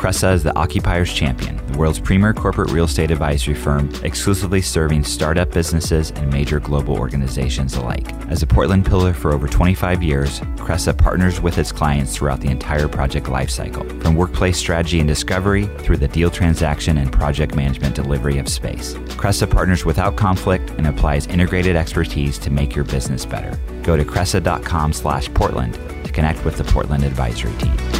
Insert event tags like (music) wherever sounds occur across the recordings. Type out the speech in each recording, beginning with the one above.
Cresa is the Occupier's Champion, the world's premier corporate real estate advisory firm, exclusively serving startup businesses and major global organizations alike. As a Portland pillar for over 25 years, Cresa partners with its clients throughout the entire project lifecycle, from workplace strategy and discovery through the deal transaction and project management delivery of space. Cresa partners without conflict and applies integrated expertise to make your business better. Go to cresa.com slash Portland to connect with the Portland advisory team.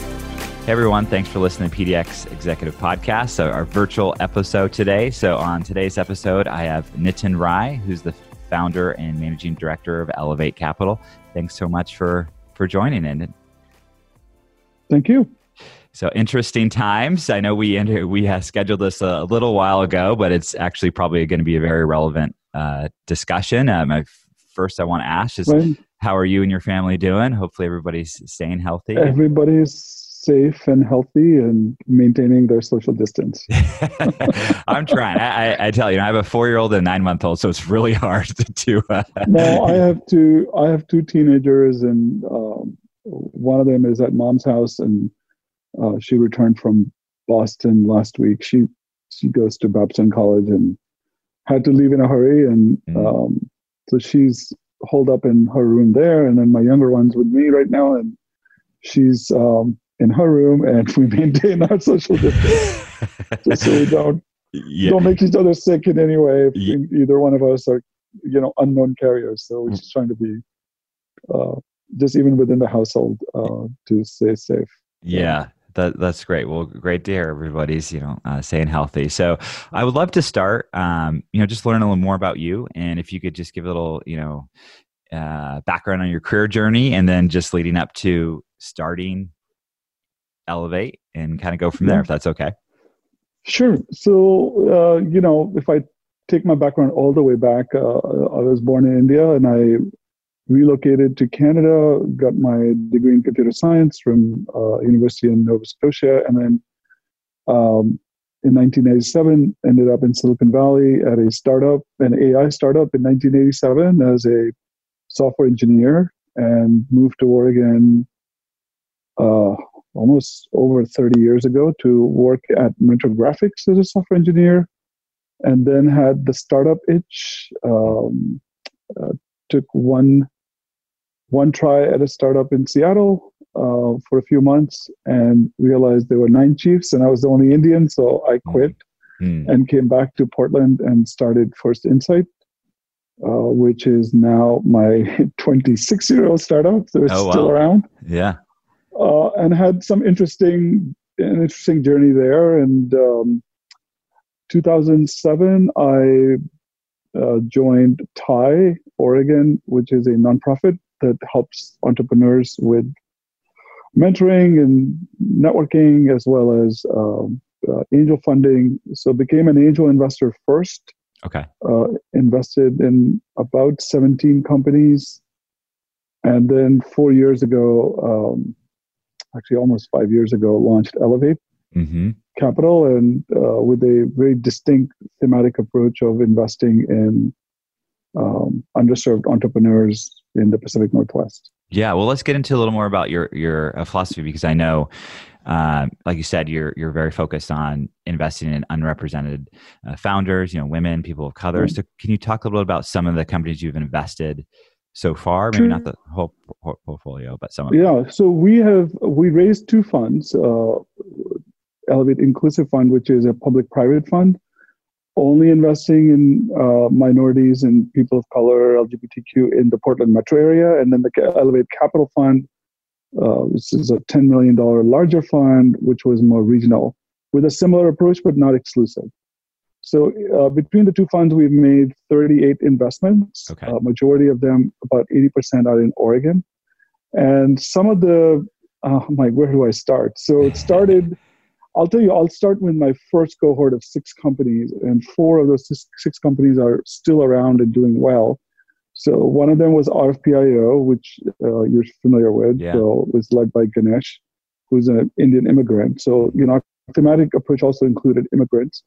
Hey everyone, thanks for listening to PDX Executive Podcast, so our virtual episode today. So, on today's episode, I have Nitin Rai, who's the founder and managing director of Elevate Capital. Thanks so much for for joining in. Thank you. So interesting times. I know we we have scheduled this a little while ago, but it's actually probably going to be a very relevant uh, discussion. Um, first, I want to ask is, right. how are you and your family doing? Hopefully, everybody's staying healthy. Everybody's safe and healthy and maintaining their social distance. (laughs) I'm trying. I, I, tell you, I have a four year old and a nine month old, so it's really (laughs) hard to. Uh... no, I have two. I have two teenagers, and um, one of them is at mom's house, and uh, she returned from Boston last week. She she goes to Babson College and had to leave in a hurry, and mm. um, so she's holed up in her room there, and then my younger one's with me right now, and she's um, in her room and we maintain our social distance (laughs) just so we don't yeah. don't make each other sick in any way if yeah. either one of us are you know unknown carriers so we're just trying to be uh, just even within the household uh, to stay safe yeah that, that's great. Well, great to hear everybody's, you know, uh, staying healthy. So I would love to start, um, you know, just learn a little more about you. And if you could just give a little, you know, uh, background on your career journey and then just leading up to starting elevate and kind of go from there if that's okay. Sure. So uh, you know if i take my background all the way back uh, i was born in india and i relocated to canada got my degree in computer science from uh, university in nova scotia and then um, in 1987 ended up in silicon valley at a startup an ai startup in 1987 as a software engineer and moved to oregon uh, almost over 30 years ago to work at Mentor Graphics as a software engineer, and then had the startup itch. Um, uh, took one one try at a startup in Seattle uh, for a few months and realized there were nine chiefs and I was the only Indian, so I hmm. quit mm. and came back to Portland and started First Insight. Uh, which is now my (laughs) 26 year old startup, so it's oh, wow. still around. Yeah uh, and had some interesting an interesting journey there. And um, 2007, I uh, joined TIE Oregon, which is a nonprofit that helps entrepreneurs with mentoring and networking as well as um, uh, angel funding. So became an angel investor first. Okay. Uh, invested in about 17 companies. And then four years ago, um, actually almost five years ago, launched Elevate mm-hmm. Capital, and uh, with a very distinct thematic approach of investing in um, underserved entrepreneurs in the Pacific Northwest. Yeah, well, let's get into a little more about your your uh, philosophy because I know, uh, like you said, you're you're very focused on investing in unrepresented uh, founders, you know, women, people of color. Mm-hmm. So, can you talk a little bit about some of the companies you've invested so far? Maybe not the whole portfolio, but some of them. Yeah. So we have we raised two funds: uh, Elevate Inclusive Fund, which is a public-private fund, only investing in uh, minorities and people of color, LGBTQ in the Portland metro area, and then the Elevate Capital Fund. Uh, this is a $10 million larger fund, which was more regional, with a similar approach but not exclusive. So uh, between the two funds, we've made 38 investments. Okay. Uh, majority of them, about 80% are in Oregon. And some of the, uh, I'm where do I start? So it started. (laughs) I'll tell you, I'll start with my first cohort of six companies, and four of those six, six companies are still around and doing well. So one of them was RFPIO, which uh, you're familiar with. Yeah. So it was led by Ganesh, who's an Indian immigrant. So you know, thematic approach also included immigrants.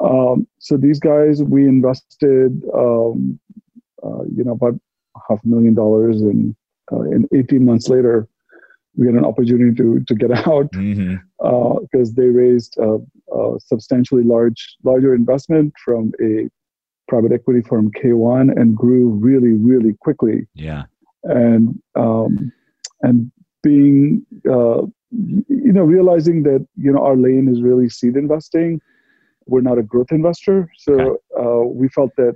Um, so these guys, we invested, um, uh, you know, about half a million dollars, and uh, in 18 months later, we had an opportunity to to get (laughs) out because mm-hmm. uh, they raised a, a, substantially large larger investment from a private equity firm K1 and grew really really quickly. Yeah, and um, and being uh, you know realizing that you know our lane is really seed investing. We're not a growth investor, so okay. uh, we felt that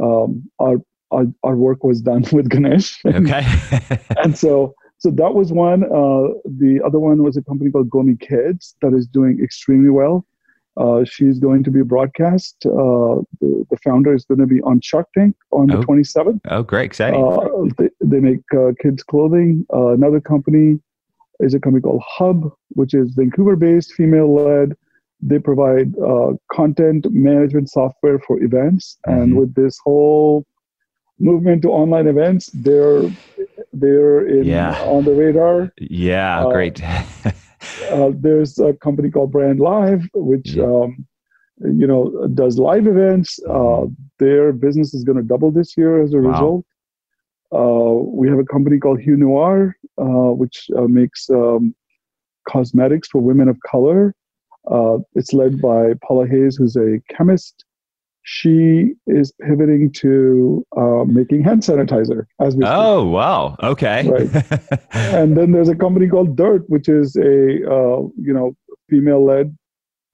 um, our, our, our work was done (laughs) with Ganesh. And, okay. (laughs) and so so that was one. Uh, the other one was a company called Gomi Kids that is doing extremely well. Uh, she's going to be broadcast. Uh, the, the, founder is going to be on Shark Tank on oh. the 27th. Oh, great. Exciting. Uh, they, they, make uh, kids' clothing. Uh, another company is a company called Hubb, which is Vancouver based, female led. They provide content management software for events. Mm-hmm. And with this whole movement to online events, they're they're in, yeah. on the radar. Yeah, uh, great. (laughs) uh, there's a company called Brandlive, which yeah. um, you know does live events. Uh, mm-hmm. their business is going to double this year as a wow. result. Uh, we have a company called Hue Noir, uh, which uh, makes um, cosmetics for women of color. It's led by Paula Hayes, who's a chemist. She is pivoting to uh, making hand sanitizer as we oh speak. wow. Okay. Right. (laughs) and then there's a company called Dyrt which is a uh, you know female led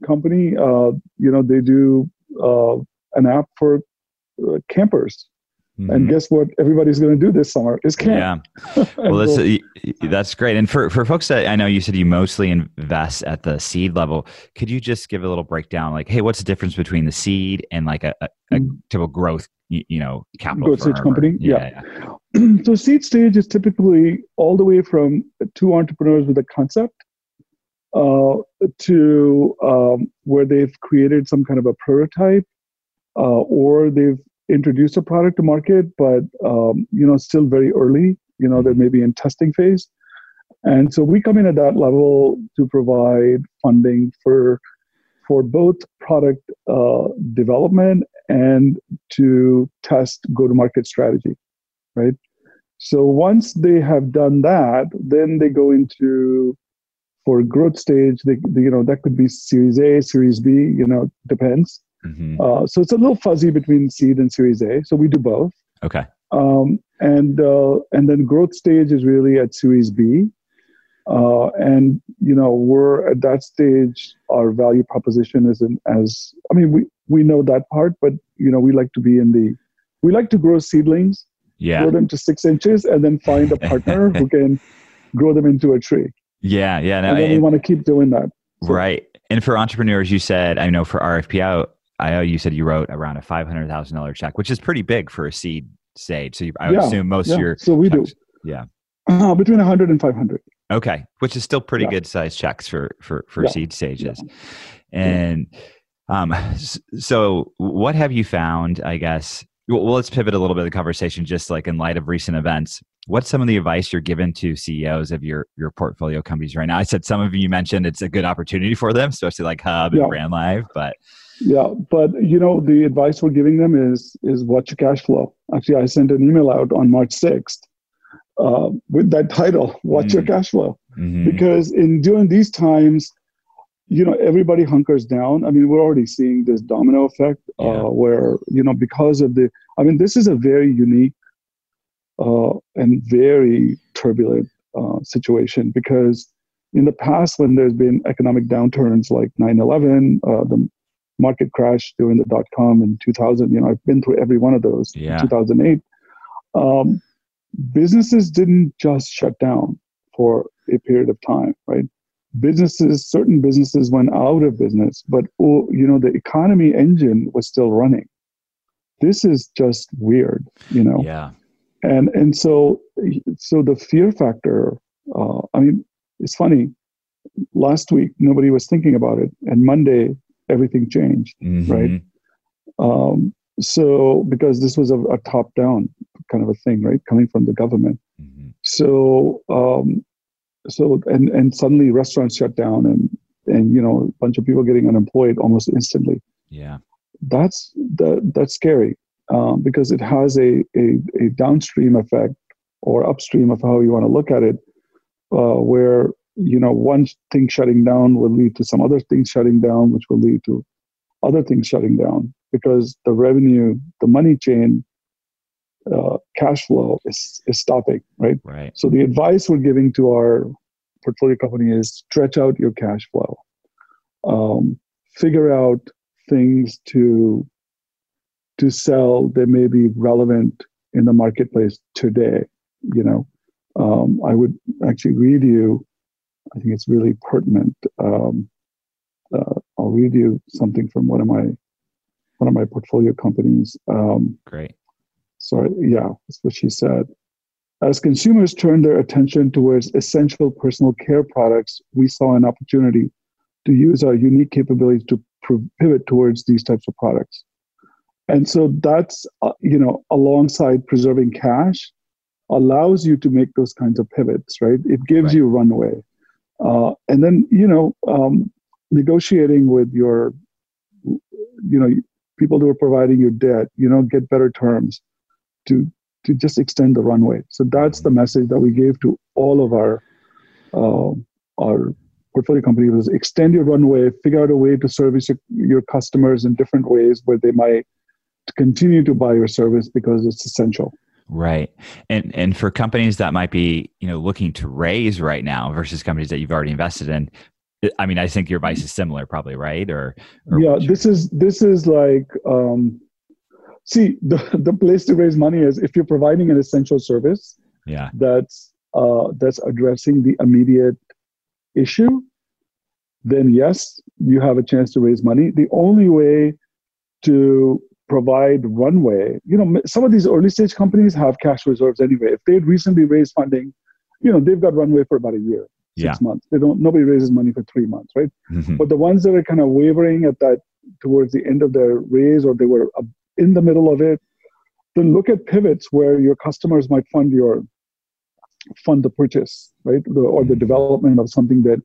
company. Uh, you know they do uh, an app for uh, campers Mm-hmm. And guess what? Everybody's going to do this summer is camp. Yeah. (laughs) Well, that's, that's great. And for, for folks that I know you said you mostly invest at the seed level, could you just give a little breakdown? Like, hey, what's the difference between the seed and like a, a, a mm-hmm. typical growth, you know, capital growth stage company? Or, yeah. yeah. (clears throat) so seed stage is typically all the way from two entrepreneurs with a concept uh, to um, where they've created some kind of a prototype uh, or they've introduce a product to market, but um, you know, still very early. You know, they may be in testing phase, and so we come in at that level to provide funding for for both product uh, development and to test go-to-market strategy, right? So once they have done that, then they go into for growth stage. They, they you know that could be Series A, Series B. You know, depends. Mm-hmm. Uh, so it's a little fuzzy between seed and Series A. So we do both. Okay. Um, and uh, and then growth stage is really at Series B. Uh, and you know we're at that stage. Our value proposition isn't as I mean we we know that part, but you know we like to be in the we like to grow seedlings, yeah. grow them to six inches, and then find a (laughs) partner who can grow them into a tree. Yeah, yeah. No, and then we want to keep doing that. So. Right. And for entrepreneurs, you said I know for RFPIO, I know you said you wrote around a five hundred thousand dollar check, which is pretty big for a seed stage. So you, I would yeah, assume most yeah. of your so we checks, do yeah uh, between 100 and 500. Okay, which is still pretty yeah. good size checks for for for seed stages, and um, so what have you found? I guess well, let's pivot a little bit of the conversation, just like in light of recent events. What's some of the advice you're given to CEOs of your your portfolio companies right now? I said some of you mentioned it's a good opportunity for them, especially like Hubb and Brandlive, but yeah, but you know, the advice we're giving them is is watch your cash flow. Actually, I sent an email out on March sixth uh, with that title, "Watch mm-hmm. your cash flow," mm-hmm. because in during these times, you know, everybody hunkers down. I mean, we're already seeing this domino effect uh, yeah. uh, where you know because of the. I mean, this is a very unique uh, and very turbulent uh, situation because in the past when there's been economic downturns like 9-11 uh, the market crash during the dot com in 2000. You know, I've been through every one of those. Yeah. 2008. Um, businesses didn't just shut down for a period of time, right? Businesses, certain businesses went out of business, but oh, you know, the economy engine was still running. This is just weird, you know. Yeah. And and so so the fear factor. Uh, I mean, it's funny. Last week nobody was thinking about it, and Monday everything changed, mm-hmm. right? Um, so because this was a, a, top down kind of a thing, right, coming from the government. Mm-hmm. So um, so and and suddenly restaurants shut down and and you know a bunch of people getting unemployed almost instantly. Yeah, that's that that's scary um, because it has a, a, a downstream effect or upstream of how you want to look at it, uh, where you know one thing shutting down will lead to some other things shutting down, which will lead to other things shutting down because the revenue, the money chain, uh, cash flow is is stopping, right? Right. So the advice we're giving to our portfolio company is stretch out your cash flow, um, figure out things to to sell that may be relevant in the marketplace today. You know, um, I would actually read you. I think it's really pertinent. Um, uh, I'll read you something from one of my one of my portfolio companies. Um, Great. Sorry, yeah, that's what she said. As consumers turn their attention towards essential personal care products, we saw an opportunity to use our unique capabilities to pivot towards these types of products. And so that's, uh, you know, alongside preserving cash, allows you to make those kinds of pivots, right? It gives right. you runway. Uh, and then, you know, um, negotiating with your, you know, people who are providing you debt, you know, get better terms to to just extend the runway. So that's the message that we gave to all of our uh, our portfolio companies: was extend your runway, figure out a way to service your, your customers in different ways where they might continue to buy your service because it's essential. Right. And and for companies that might be, you know, looking to raise right now versus companies that you've already invested in, I mean, I think your advice is similar probably, right? Or, or Yeah, this is this is like um see the the place to raise money is if you're providing an essential service yeah that's uh that's addressing the immediate issue then yes you have a chance to raise money the only way to provide runway you know some of these early stage companies have cash reserves anyway if they'd recently raised funding you know they've got runway for about a year six yeah. months they don't nobody raises money for three months right mm-hmm. but the ones that are kind of wavering at that towards the end of their raise or they were in the middle of it, then look at pivots where your customers might fund your fund the purchase, right, the, or the development of something that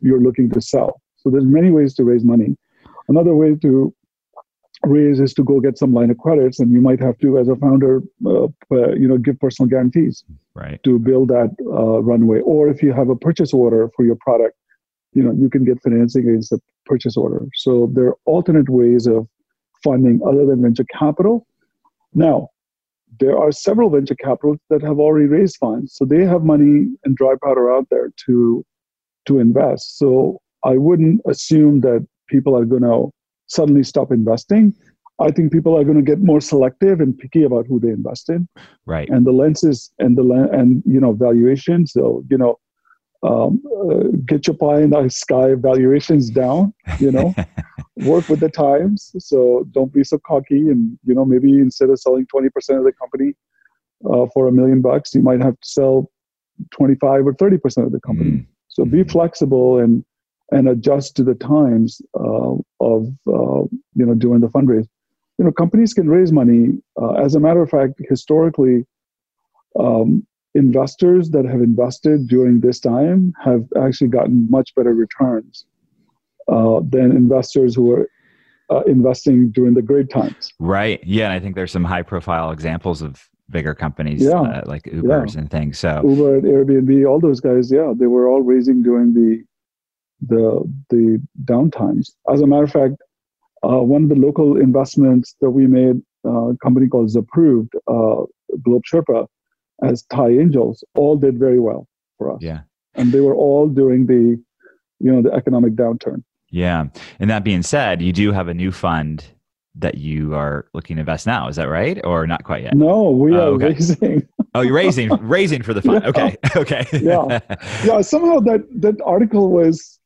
you're looking to sell. So there's many ways to raise money. Another way to raise is to go get some line of credits, and you might have to, as a founder, uh, uh, you know, give personal guarantees right. to build that uh, runway. Or if you have a purchase order for your product, you know, you can get financing against the purchase order. So there are alternate ways of funding other than venture capital. Now, there are several venture capitals that have already raised funds, so they have money and dry powder out there to to invest. So I wouldn't assume that people are going to suddenly stop investing. I think people are going to get more selective and picky about who they invest in. Right. And the lenses and the and you know valuation. So you know, um, uh, get your pie in the sky valuations down. You know, (laughs) work with the times. So don't be so cocky. And, you know, maybe instead of selling 20% of the company uh, for a million bucks, you might have to sell 25 or 30% of the company. Mm. So be mm-hmm. flexible and, and adjust to the times uh, of, uh, you know, doing the fundraise. You know, companies can raise money. Uh, as a matter of fact, historically, um, investors that have invested during this time have actually gotten much better returns uh, than investors who are uh, investing during the great times. Right. Yeah, and I think there's some high profile examples of bigger companies yeah. uh, like Uber's yeah. and things. So Uber and Airbnb, all those guys, yeah, they were all raising during the the the downtimes. As a matter of fact, uh, one of the local investments that we made, uh, a company called Zapproved, uh, GlobeSherpa, as TIE Angels, all did very well for us. Yeah, and they were all during the you know the economic downturn. Yeah. And that being said, you do have a new fund that you are looking to invest now. Is that right? Or not quite yet? No, we oh, are okay. raising. oh, you're raising, raising for the fund. (laughs) Yeah. Okay. (laughs) Okay. yeah. Yeah. Somehow that, that article was,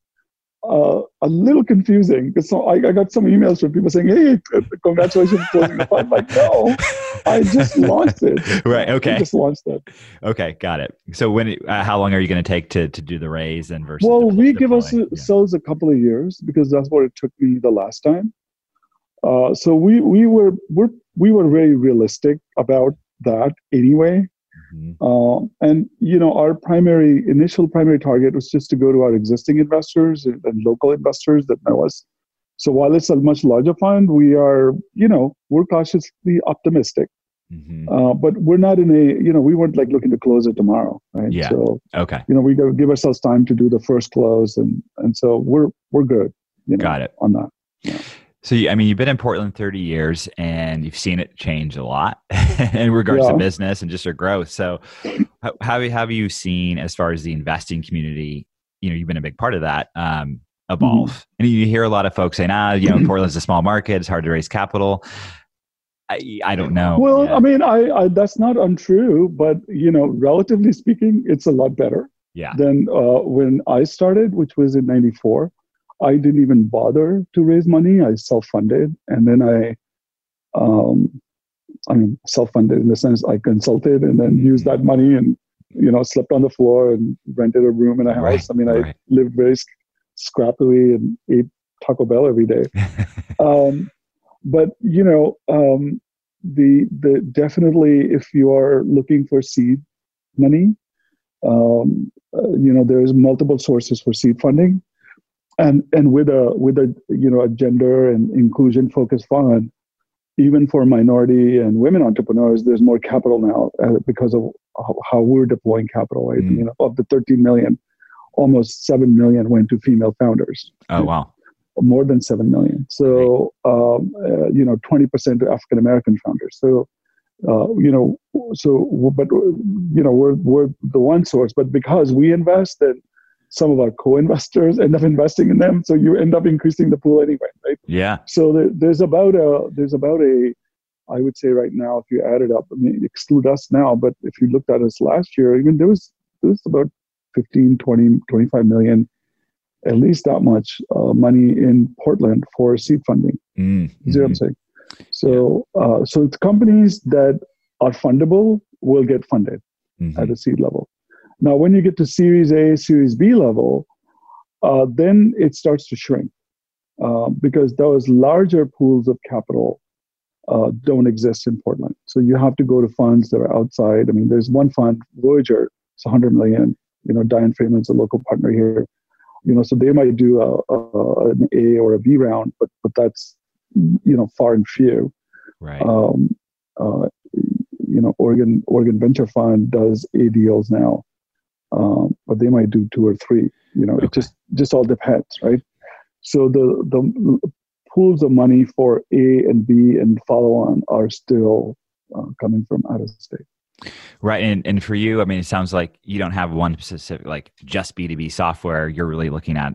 uh, a little confusing because so I, I, got some emails from people saying, "Hey, congratulations closing the fund." Like, no, I just (laughs) launched it. Right. Okay. I just launched it. Okay, got it. So when? Uh, how long are you going to take to to do the raise and versus? Well, we give ourselves yeah. a couple of years because that's what it took me the last time. Uh, so we we were we're, we were very realistic about that anyway. Mm-hmm. Uh, and you know, our primary initial primary target was just to go to our existing investors and, and local investors that know us. So while it's a much larger fund, we are you know we're cautiously optimistic. Mm-hmm. Uh, but we're not in a you know we weren't like looking to close it tomorrow, right? Yeah. So okay, you know we got to give ourselves time to do the first close, and and so we're we're good. You know, Got it on that. Yeah. So, I mean, you've been in Portland 30 years and you've seen it change a lot (laughs) in regards yeah. to business and just your growth. So, how, have you seen as far as the investing community? You know, you've been a big part of that um, evolve. Mm-hmm. And you hear a lot of folks saying, ah, you know, Portland's a small market, it's hard to raise capital. I, I don't know. Well, yeah. I mean, I, I, that's not untrue, but you know, relatively speaking, it's a lot better. Yeah. Than uh, when I started, which was in '94. I didn't even bother to raise money. I self-funded, and then I, um, I mean, self-funded in the sense I consulted and then used that money and you know slept on the floor and rented a room in a house. Right, I mean, right. I lived very scrappily and ate Taco Bell every day. (laughs) um, but you know, um, the the definitely if you are looking for seed money, um, uh, you know, there's multiple sources for seed funding and and with a with a you know a gender and inclusion focused fund even for minority and women entrepreneurs there's more capital now uh, because of how we're deploying capital right? Mm. you know of the 13 million almost 7 million went to female founders. Oh wow. More than 7 million. So um, uh, you know 20% to african american founders. So uh, you know so but you know we're we're the one source. But because we invest and some of our co-investors end up investing in them. So you end up increasing the pool anyway right? Yeah. So there, there's about a there's about a i would say right now if you add it up i mean exclude us now but if you looked at us last year even there was there was about 15 20 25 million at least that much uh, money in portland for seed funding. Mm-hmm. you see what i'm saying? So uh, so the companies that are fundable will get funded mm-hmm. at a seed level now, when you get to Series A, Series B level, uh, then it starts to shrink uh, because those larger pools of capital uh, don't exist in Portland. So you have to go to funds that are outside. I mean, there's one fund, Voyager, it's 100 million. You know, Diane Fraiman's a local partner here. You know, so they might do a, a an A or a B round, but but that's you know far and few. Right. Um, uh, you know, Oregon Oregon Venture Fund does A deals now um, but they might do two or three. You know, okay. it just just all depends, right? So the the pools of money for A and B and follow on are still uh, coming from out of state. Right, and and for you, I mean, it sounds like you don't have one specific like just B two B software. You're really looking at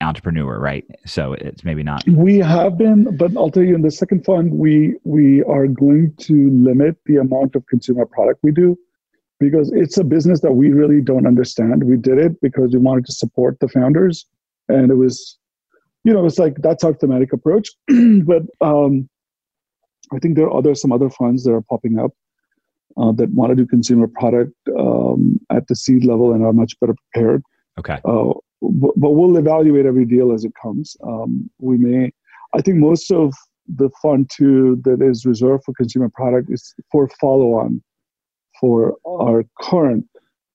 entrepreneur, right? So it's maybe not. We have been, but I'll tell you, in the second fund, we we are going to limit the amount of consumer product we do because it's a business that we really don't understand. We did it because we wanted to support the founders, and it was, you know, it's like that's our thematic approach. (clears throat) but um, I think there are other some other funds that are popping up uh, that want to do consumer product um, at the seed level and are much better prepared. Okay. Uh, but, but, we'll evaluate every deal as it comes. Um, we may. I think most of the fund too that is reserved for consumer product is for follow on for our current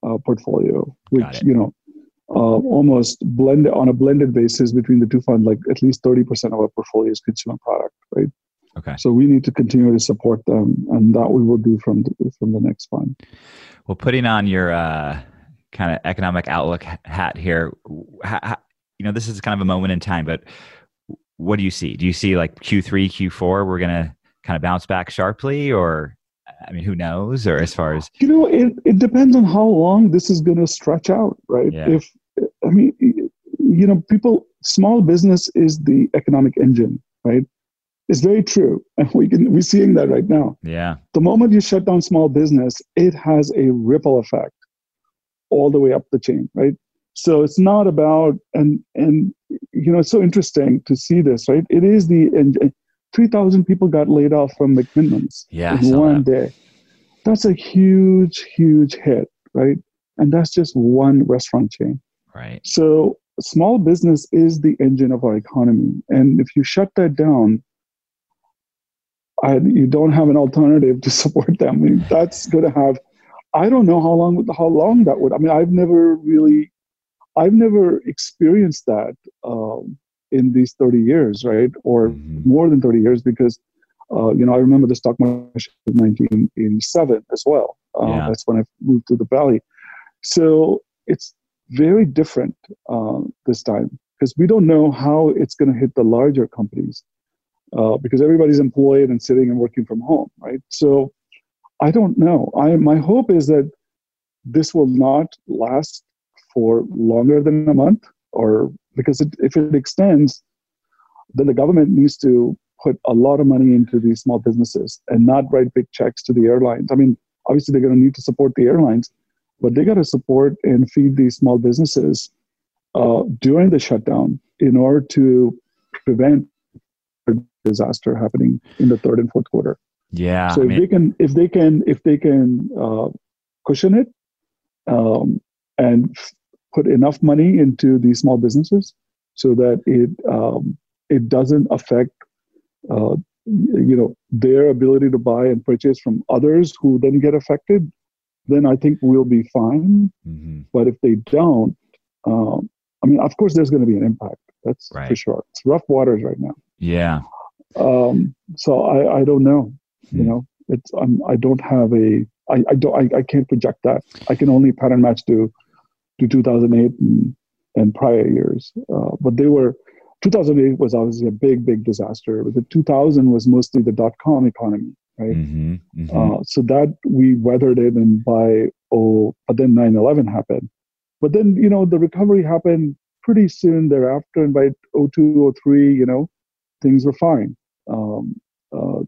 uh, portfolio, which you know uh, almost blended on a blended basis between the two funds, like at least thirty percent of our portfolio is consumer product, right? Okay. So we need to continue to support them, and that we will do from the, from the next fund. Well, putting on your uh, kind of economic outlook hat here, you know, this is kind of a moment in time, but what do you see? Do you see like Q three, Q four? We're gonna kind of bounce back sharply, or I mean, who knows? Or as far as you know, it, it depends on how long this is going to stretch out, right? Yeah. If I mean, you know, people, small business is the economic engine, right? It's very true, and (laughs) we can we're seeing that right now. Yeah. The moment you shut down small business, it has a ripple effect all the way up the chain, right? So it's not about and and you know, it's so interesting to see this, right? It is the engine 3,000 people got laid off from McMenamins yeah, in one that. day. That's a huge, huge hit, right? And that's just one restaurant chain. Right. So small business is the engine of our economy. And if you shut that down, I, you don't have an alternative to (laughs) support them. I mean, that's going to have, I don't know how long, how long that would, I mean, I've never really, I've never experienced that. Um, in these thirty years, right, or Mhm. more than thirty years, because uh, you know I remember the stock market in 1987 as well. Uh, Yeah. That's when I moved to the valley. So it's very different uh, this time because we don't know how it's going to hit the larger companies uh, because everybody's employed and sitting and working from home, right? So I don't know. I my hope is that this will not last for longer than a month, or because it, if it extends, then the government needs to put a lot of money into these small businesses and not write big checks to the airlines. I mean, obviously they're going to need to support the airlines, but they got to support and feed these small businesses uh, during the shutdown in order to prevent disaster happening in the third and fourth quarter. Yeah. so I if mean, they can, if they can, if they can uh, cushion it um, and f- put enough money into these small businesses so that it um, it doesn't affect uh, you know their ability to buy and purchase from others who then get affected, then I think we'll be fine. mhm. But if they don't, um, I mean, of course, there's going to be an impact. That's for sure. It's rough waters right now. Yeah. Um, so I, I don't know. You Hmm. know, it's I'm, I don't have a I, I don't I, I can't project that. I can only pattern match to to 2008 and, and prior years. Uh, but they were 2008 was obviously a big big disaster. But the 2000 was mostly the dot com economy, right? Mhm, mhm. Uh, so that we weathered it, and by oh, but then 9/11 happened. But then you know the recovery happened pretty soon thereafter, and by 02, 03, you know, things were fine. Um, uh,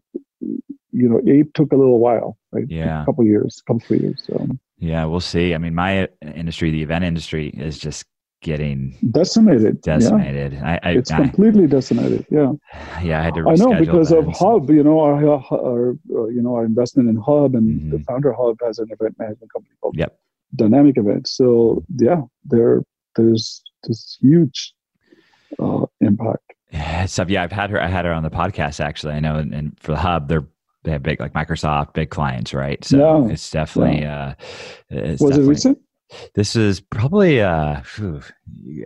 you know, eight took a little while, right? Yeah. a couple years, couple three years. So Yeah, we'll see. I mean, my industry, the event industry, is just getting decimated. decimated. I, I, it's I, completely decimated. Yeah, (sighs) yeah, I had to. I know because of. Hubb. You know, our, our uh, you know our investment in Hubb, and the Mhm. founder Hubb has an event management company called Yep. Dynamic Events. So yeah, there there's this huge uh, impact. Yeah, stuff. Yeah, I've had her. I had her on the podcast actually. I know, and, and for the hub, they're they have big like Microsoft, big clients, right? So Yeah, it's definitely. Uh, it's Was it recent? This is probably uh,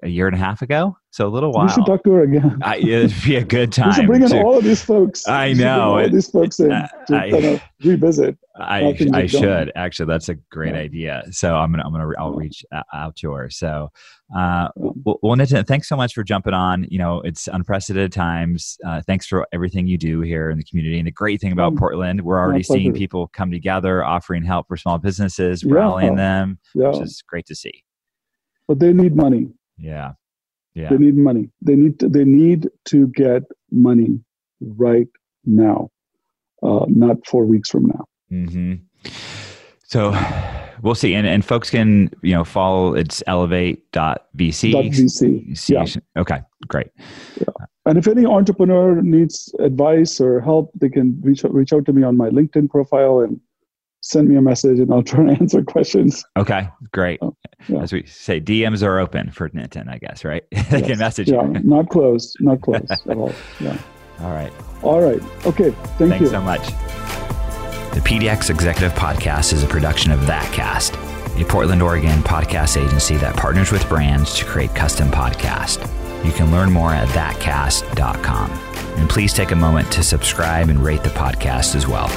a year and a half ago, so a little while. We should talk to her again. I, it'd be a good time. (laughs) we should bring in to- all of these folks. I We should bring know, all it- these folks in uh, to I- kind of revisit. I, I are going. should actually. That's a great Yeah. idea. So I'm gonna I'm gonna I'll reach out to her. So, uh, well, well, Nitin, thanks so much for jumping on. You know, it's unprecedented times. Uh, thanks for everything you do here in the community. And the great thing about Mm. Portland, we're already seeing people come together, offering help for small businesses, Yeah. rallying them, Yeah, which is great to see. but they need money. Yeah, yeah, They need money. They need to, they need to get money right now, uh, not four weeks from now. Hmm So we'll see. And, and folks can, you know, follow it's elevate.vc. VC. Yeah. Okay, great. Yeah. And if any entrepreneur needs advice or help, they can reach out, reach out to me on my LinkedIn profile and send me a message, and I'll (laughs) try and answer questions. Okay, great. Oh, yeah. As we say, DMs are open for Nitin, I guess, right? (laughs) they can message Yeah, you. (laughs) not closed, not closed at all. Yeah. All right. All right. Okay. Thank Thanks you. so much. The PDX Executive Podcast is a production of ThatCast, a Portland, Oregon podcast agency that partners with brands to create custom podcasts. You can learn more at thatcast.com. And please take a moment to subscribe and rate the podcast as well.